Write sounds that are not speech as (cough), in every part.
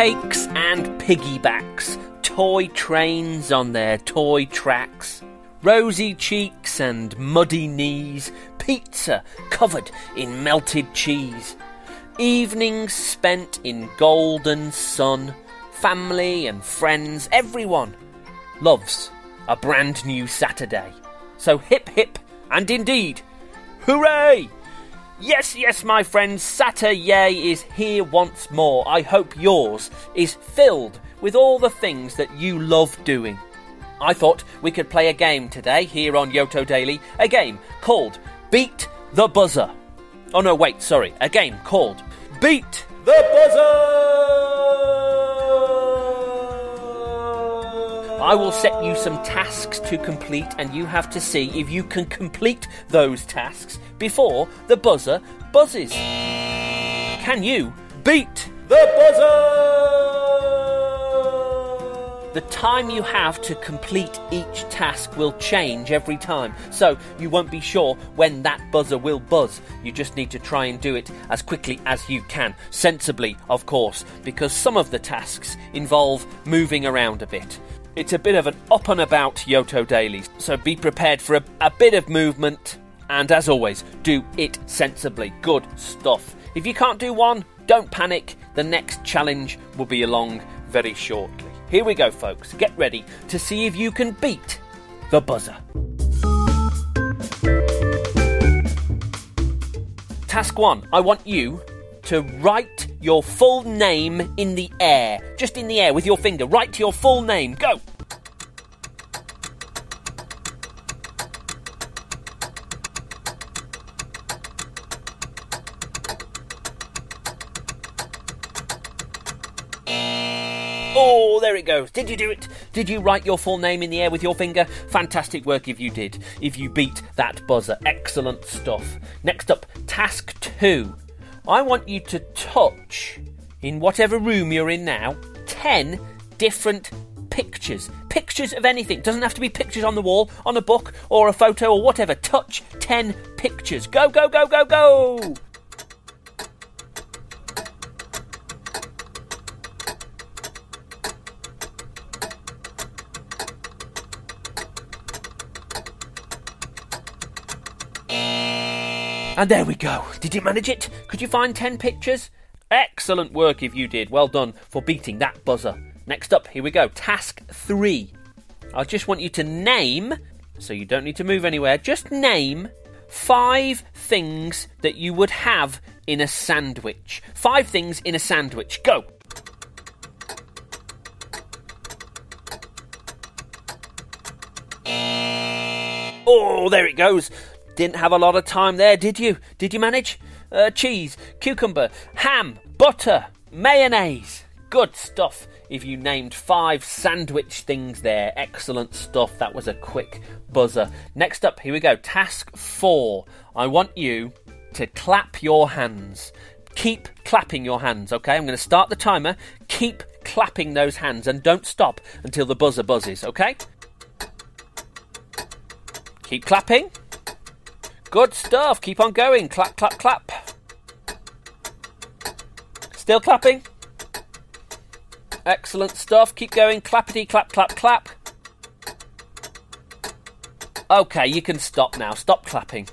Pancakes and piggybacks, toy trains on their toy tracks, rosy cheeks and muddy knees, pizza covered in melted cheese, evenings spent in golden sun, family and friends, everyone loves a brand new Saturday. So hip hip and indeed, hooray! Yes, yes, my friends, Saturday is here once more. I hope yours is filled with all the things that you love doing. I thought we could play a game today here on Yoto Daily, a game called Beat the Buzzer. Oh no, wait, sorry, a game called Beat the Buzzer! I will set you some tasks to complete, and you have to see if you can complete those tasks before the buzzer buzzes. Can you beat the buzzer? The time you have to complete each task will change every time, so you won't be sure when that buzzer will buzz. You just need to try and do it as quickly as you can. Sensibly, of course, because some of the tasks involve moving around a bit. It's a bit of an up and about Yoto Daily, so be prepared for a, a bit of movement, and as always, do it sensibly. Good stuff. If you can't do one, don't panic. The next challenge will be along very shortly. Here we go, folks. Get ready to see if you can beat the buzzer. Task one I want you to write your full name in the air. Just in the air with your finger. Write your full name. Go! It goes. Did you do it? Did you write your full name in the air with your finger? Fantastic work if you did. If you beat that buzzer. Excellent stuff. Next up, task two. I want you to touch, in whatever room you're in now, 10 different pictures. Pictures of anything. Doesn't have to be pictures on the wall, on a book, or a photo, or whatever. Touch 10 pictures. Go, go, go, go, go! And there we go. Did you manage it? Could you find 10 pictures? Excellent work if you did. Well done for beating that buzzer. Next up, here we go. Task 3. I just want you to name, so you don't need to move anywhere, just name five things that you would have in a sandwich. Five things in a sandwich. Go. Oh, there it goes. Didn't have a lot of time there, did you? Did you manage? Uh, cheese, cucumber, ham, butter, mayonnaise. Good stuff. If you named five sandwich things there, excellent stuff. That was a quick buzzer. Next up, here we go. Task four. I want you to clap your hands. Keep clapping your hands, okay? I'm going to start the timer. Keep clapping those hands and don't stop until the buzzer buzzes, okay? Keep clapping. Good stuff. Keep on going. Clap, clap, clap. Still clapping. Excellent stuff. Keep going. Clappity, clap, clap, clap. Okay, you can stop now. Stop clapping.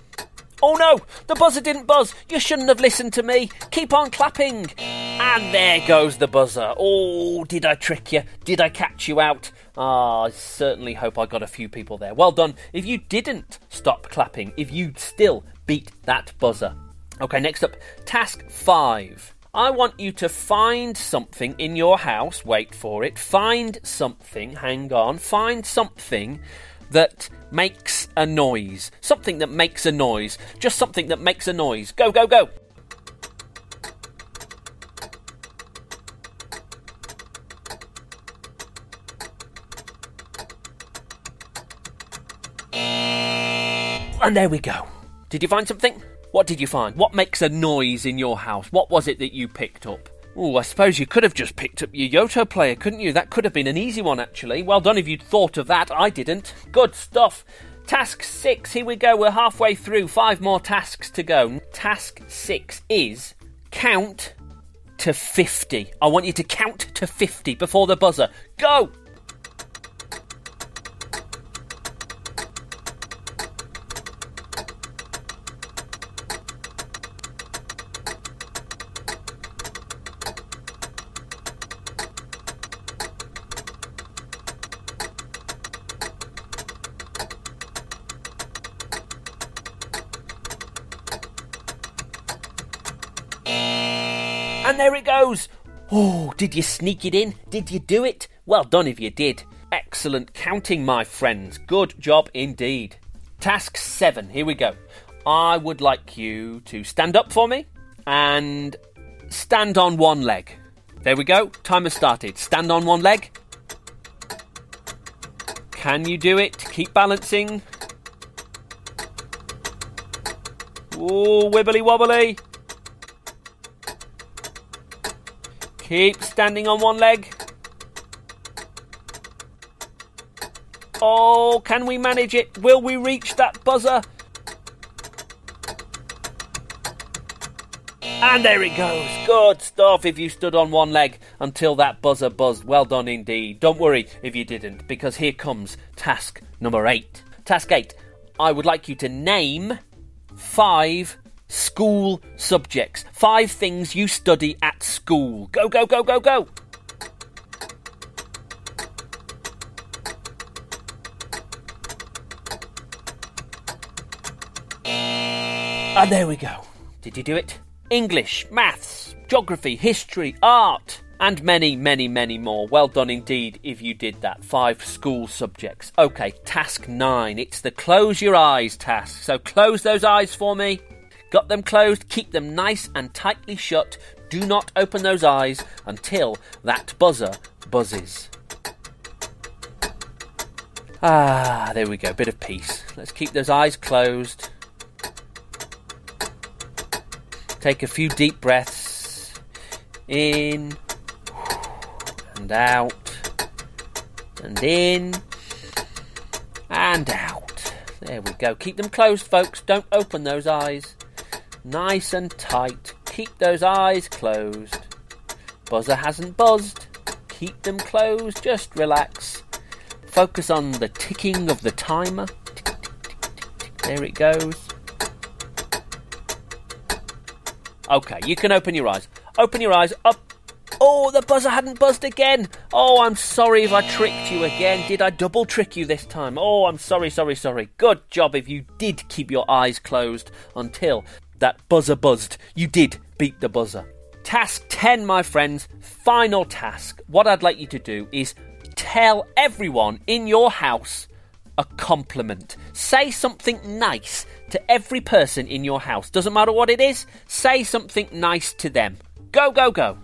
Oh no! The buzzer didn't buzz! You shouldn't have listened to me! Keep on clapping! And there goes the buzzer. Oh, did I trick you? Did I catch you out? Ah, I certainly hope I got a few people there. Well done. If you didn't stop clapping, if you still beat that buzzer. Okay, next up, task five. I want you to find something in your house. Wait for it. Find something. Hang on. Find something that makes a noise. Something that makes a noise. Just something that makes a noise. Go, go, go. And there we go. Did you find something? What did you find? What makes a noise in your house? What was it that you picked up? Oh, I suppose you could have just picked up your Yoto player, couldn't you? That could have been an easy one, actually. Well done if you'd thought of that. I didn't. Good stuff. Task six, here we go. We're halfway through. Five more tasks to go. Task six is count to 50. I want you to count to 50 before the buzzer. Go! And there it goes. Oh, did you sneak it in? Did you do it? Well done if you did. Excellent counting, my friends. Good job indeed. Task 7. Here we go. I would like you to stand up for me and stand on one leg. There we go. Timer started. Stand on one leg. Can you do it? Keep balancing. Oh, wibbly wobbly. Keep standing on one leg. Oh, can we manage it? Will we reach that buzzer? And there it goes. Good stuff if you stood on one leg until that buzzer buzzed. Well done indeed. Don't worry if you didn't, because here comes task number eight. Task eight. I would like you to name five school subjects. Five things you study at school. Go, go, go, go, go. And there we go. Did you do it? English, maths, geography, history, art, and many, many, many more. Well done indeed if you did that. Five school subjects. Okay, task nine. It's the close your eyes task. So close those eyes for me. Got them closed, keep them nice and tightly shut. Do not open those eyes until that buzzer buzzes. Ah, there we go, bit of peace. Let's keep those eyes closed. Take a few deep breaths in and out and in and out. There we go. Keep them closed, folks. Don't open those eyes nice and tight. Keep those eyes closed. Buzzer hasn't buzzed. Keep them closed. Just relax. Focus on the ticking of the timer. There it goes. Okay, you can open your eyes. Open your eyes up. Oh, the buzzer hadn't buzzed again. Oh, I'm sorry if I tricked you again. Did I double trick you this time? Oh, I'm sorry, sorry, sorry. Good job if you did keep your eyes closed until that buzzer buzzed. You did beat the buzzer. Task 10, my friends, final task. What I'd like you to do is tell everyone in your house a compliment. Say something nice to every person in your house. Doesn't matter what it is, say something nice to them. Go, go, go.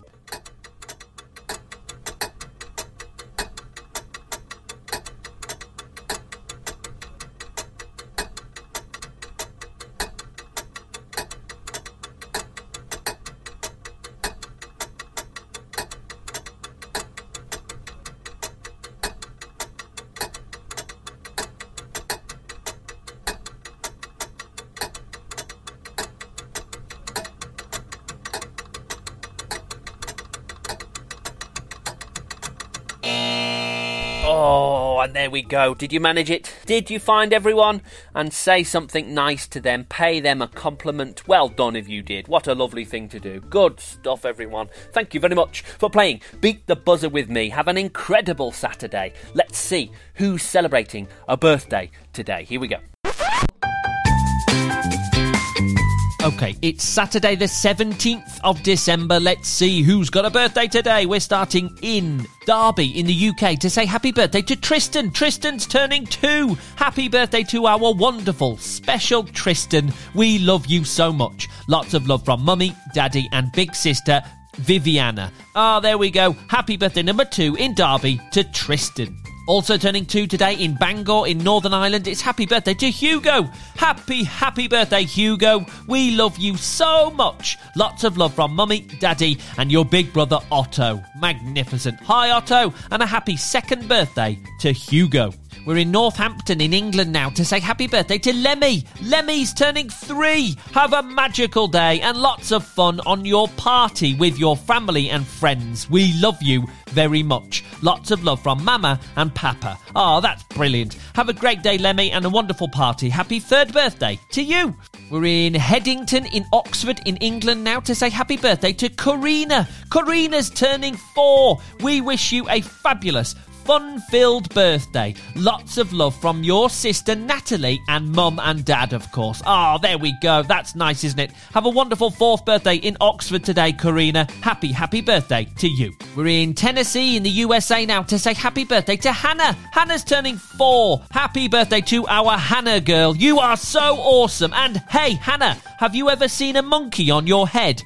Oh, and there we go. Did you manage it? Did you find everyone? And say something nice to them, pay them a compliment. Well done if you did. What a lovely thing to do. Good stuff, everyone. Thank you very much for playing Beat the Buzzer with me. Have an incredible Saturday. Let's see who's celebrating a birthday today. Here we go. Okay, it's Saturday, the 17th of December. Let's see who's got a birthday today. We're starting in Derby in the UK to say happy birthday to Tristan. Tristan's turning two. Happy birthday to our wonderful, special Tristan. We love you so much. Lots of love from mummy, daddy, and big sister. Viviana. Ah, there we go. Happy birthday number two in Derby to Tristan. Also turning two today in Bangor in Northern Ireland, it's happy birthday to Hugo. Happy, happy birthday, Hugo. We love you so much. Lots of love from mummy, daddy, and your big brother Otto. Magnificent. Hi, Otto, and a happy second birthday to Hugo. We're in Northampton in England now to say happy birthday to Lemmy. Lemmy's turning three. Have a magical day and lots of fun on your party with your family and friends. We love you very much. Lots of love from Mama and Papa. Oh, that's brilliant. Have a great day, Lemmy, and a wonderful party. Happy third birthday to you. We're in Headington in Oxford in England now to say happy birthday to Corina. Corina's turning four. We wish you a fabulous, fun filled birthday. Lots of love from your sister Natalie and mum and dad, of course. Ah, oh, there we go. That's nice, isn't it? Have a wonderful fourth birthday in Oxford today, Corina. Happy, happy birthday to you. We're in Tennessee in the USA now to say happy birthday to Hannah. Hannah's turning four. Happy birthday to our Hannah girl. You are so awesome. And hey, Hannah, have you ever seen a monkey on your head?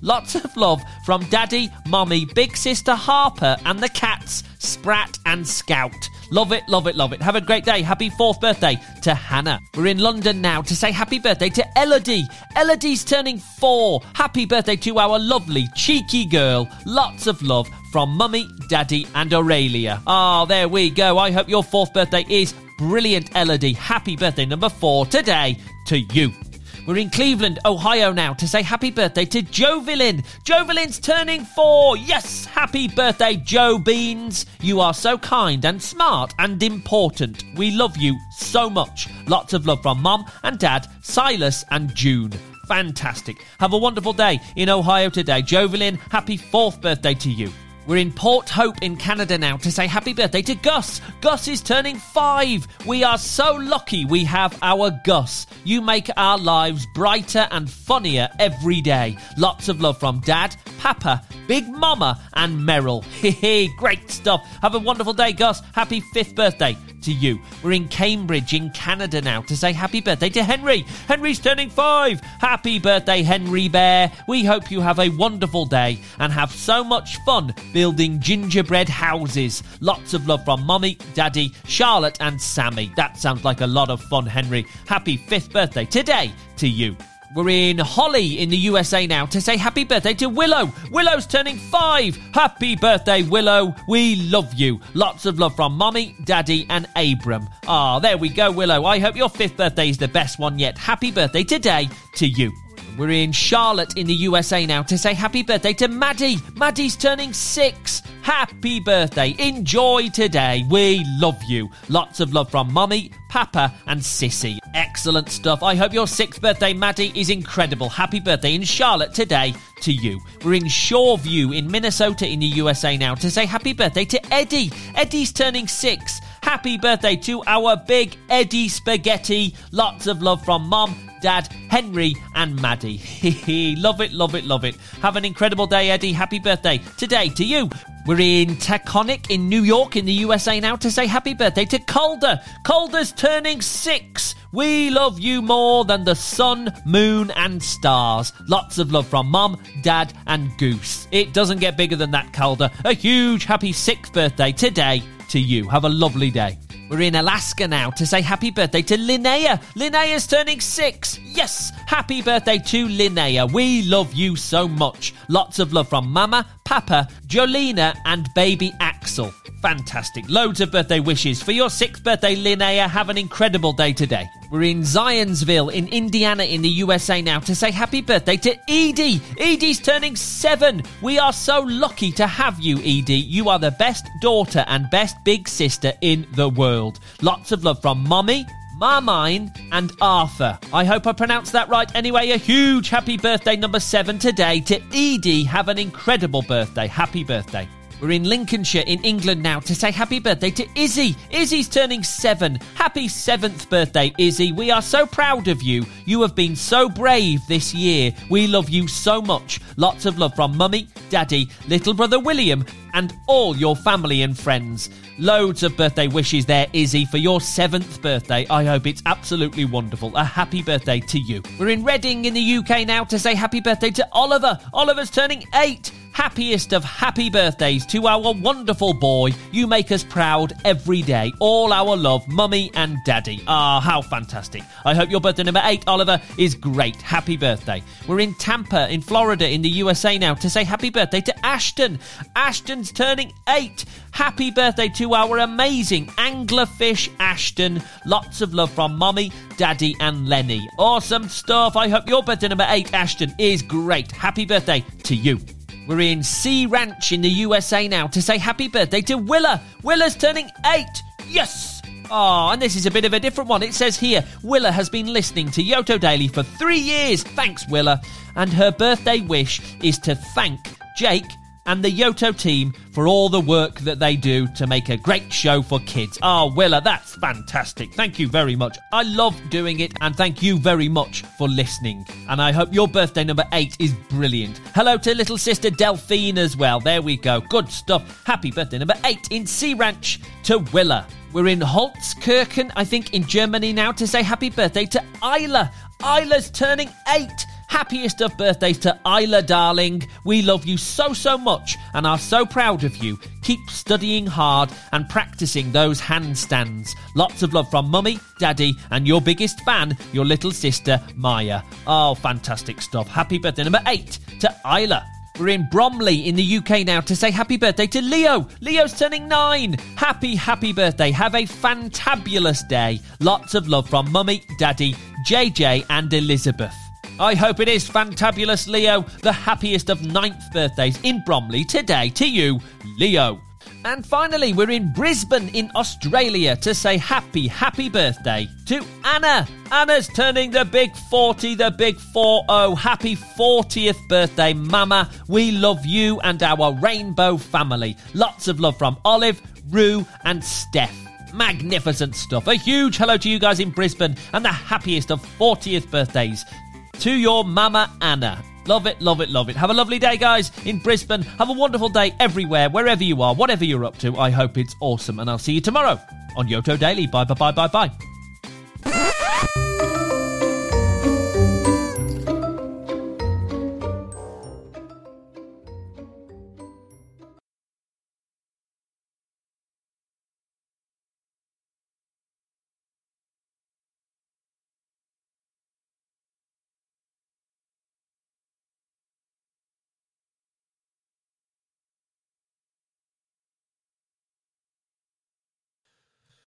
Lots of love from Daddy, Mommy, Big Sister Harper, and the cats, Sprat and Scout. Love it, love it, love it. Have a great day. Happy fourth birthday to Hannah. We're in London now to say happy birthday to Elodie. Elodie's turning four. Happy birthday to our lovely, cheeky girl. Lots of love from Mummy, Daddy, and Aurelia. Ah, oh, there we go. I hope your fourth birthday is brilliant, Elodie. Happy birthday number four today to you. We're in Cleveland, Ohio now to say happy birthday to Jovelyn. Jovelyn's turning four. Yes, happy birthday, Joe Beans. You are so kind and smart and important. We love you so much. Lots of love from Mom and Dad, Silas and June fantastic. Have a wonderful day in Ohio today. Jovelyn, happy fourth birthday to you. We're in Port Hope in Canada now to say happy birthday to Gus. Gus is turning five. We are so lucky we have our Gus. You make our lives brighter and funnier every day. Lots of love from Dad, Papa, Big Mama, and Merrill. (laughs) Hehe, great stuff. Have a wonderful day, Gus. Happy fifth birthday to you. We're in Cambridge in Canada now to say happy birthday to Henry. Henry's turning five. Happy birthday, Henry Bear. We hope you have a wonderful day and have so much fun building gingerbread houses. Lots of love from Mummy, Daddy, Charlotte, and Sammy. That sounds like a lot of fun, Henry. Happy fifth birthday today to you. We're in Holly in the USA now to say happy birthday to Willow. Willow's turning five. Happy birthday, Willow. We love you. Lots of love from Mommy, Daddy, and Abram. Ah, there we go, Willow. I hope your fifth birthday is the best one yet. Happy birthday today to you. We're in Charlotte in the USA now to say happy birthday to Maddie. Maddie's turning six. Happy birthday. Enjoy today. We love you. Lots of love from Mummy, Papa, and Sissy. Excellent stuff. I hope your sixth birthday, Maddie, is incredible. Happy birthday in Charlotte today to you. We're in Shoreview in Minnesota in the USA now to say happy birthday to Eddie. Eddie's turning six. Happy birthday to our big Eddie Spaghetti. Lots of love from Mom, Dad, Henry, and Maddie. (laughs) Love it, love it, love it. Have an incredible day, Eddie. Happy birthday today to you. We're in Taconic in New York in the USA now to say happy birthday to Calder. Calder's turning six. We love you more than the sun, moon, and stars. Lots of love from Mum, Dad, and Goose. It doesn't get bigger than that, Calder. A huge happy sixth birthday today to you. Have a lovely day. We're in Alaska now to say happy birthday to Linnea. Linnea's turning six. Yes, happy birthday to Linnea. We love you so much. Lots of love from Mama, Papa, Jolina, and baby Axel. Fantastic. Loads of birthday wishes. For your sixth birthday, Linnea, have an incredible day today. We're in Zionsville in Indiana in the USA now to say happy birthday to Edie. Edie's turning seven. We are so lucky to have you, Edie. You are the best daughter and best big sister in the world. Lots of love from Mommy, Marmine, and Arthur. I hope I pronounced that right. Anyway, a huge happy birthday number seven today to Edie. Have an incredible birthday. Happy birthday. We're in Lincolnshire in England now to say happy birthday to Izzy. Izzy's turning seven. Happy seventh birthday, Izzy. We are so proud of you. You have been so brave this year. We love you so much. Lots of love from Mummy, Daddy, little brother William, and all your family and friends. Loads of birthday wishes there, Izzy, for your seventh birthday. I hope it's absolutely wonderful. A happy birthday to you. We're in Reading in the UK now to say happy birthday to Oliver. Oliver's turning eight. Happiest of happy birthdays to our wonderful boy. You make us proud every day. All our love, mummy and daddy. Ah, how fantastic. I hope your birthday number eight, Oliver, is great. Happy birthday. We're in Tampa, in Florida, in the USA now to say happy birthday to Ashton. Ashton's turning eight. Happy birthday to our amazing anglerfish Ashton. Lots of love from Mommy, Daddy, and Lenny. Awesome stuff. I hope your birthday number eight, Ashton, is great. Happy birthday to you. We're in Sea Ranch in the USA now to say happy birthday to Willa. Willa's turning eight. Yes! Oh, and this is a bit of a different one. It says here Willa has been listening to Yoto Daily for three years. Thanks, Willa. And her birthday wish is to thank Jake and the Yoto team for all the work that they do to make a great show for kids. Oh, Willa, that's fantastic. Thank you very much. I love doing it, and thank you very much for listening. And I hope your birthday number eight is brilliant. Hello to little sister Delphine as well. There we go. Good stuff. Happy birthday number eight in Sea Ranch to Willa. We're in Holzkirchen, I think, in Germany now to say happy birthday to Isla. Isla's turning eight. Happiest of birthdays to Isla, darling. We love you so, so much and are so proud of you. Keep studying hard and practicing those handstands. Lots of love from Mummy, Daddy, and your biggest fan, your little sister, Maya. Oh, fantastic stuff. Happy birthday number eight to Isla. We're in Bromley in the UK now to say happy birthday to Leo. Leo's turning nine. Happy, happy birthday. Have a fantabulous day. Lots of love from Mummy, Daddy, JJ, and Elizabeth. I hope it is fantabulous, Leo. The happiest of ninth birthdays in Bromley today to you, Leo. And finally, we're in Brisbane in Australia to say happy, happy birthday to Anna. Anna's turning the big 40, the big 4 Happy 40th birthday, Mama. We love you and our rainbow family. Lots of love from Olive, Rue, and Steph. Magnificent stuff. A huge hello to you guys in Brisbane and the happiest of 40th birthdays to your Mama Anna. Love it, love it, love it. Have a lovely day, guys, in Brisbane. Have a wonderful day everywhere, wherever you are, whatever you're up to. I hope it's awesome, and I'll see you tomorrow on Yoto Daily. Bye, bye, bye, bye, bye.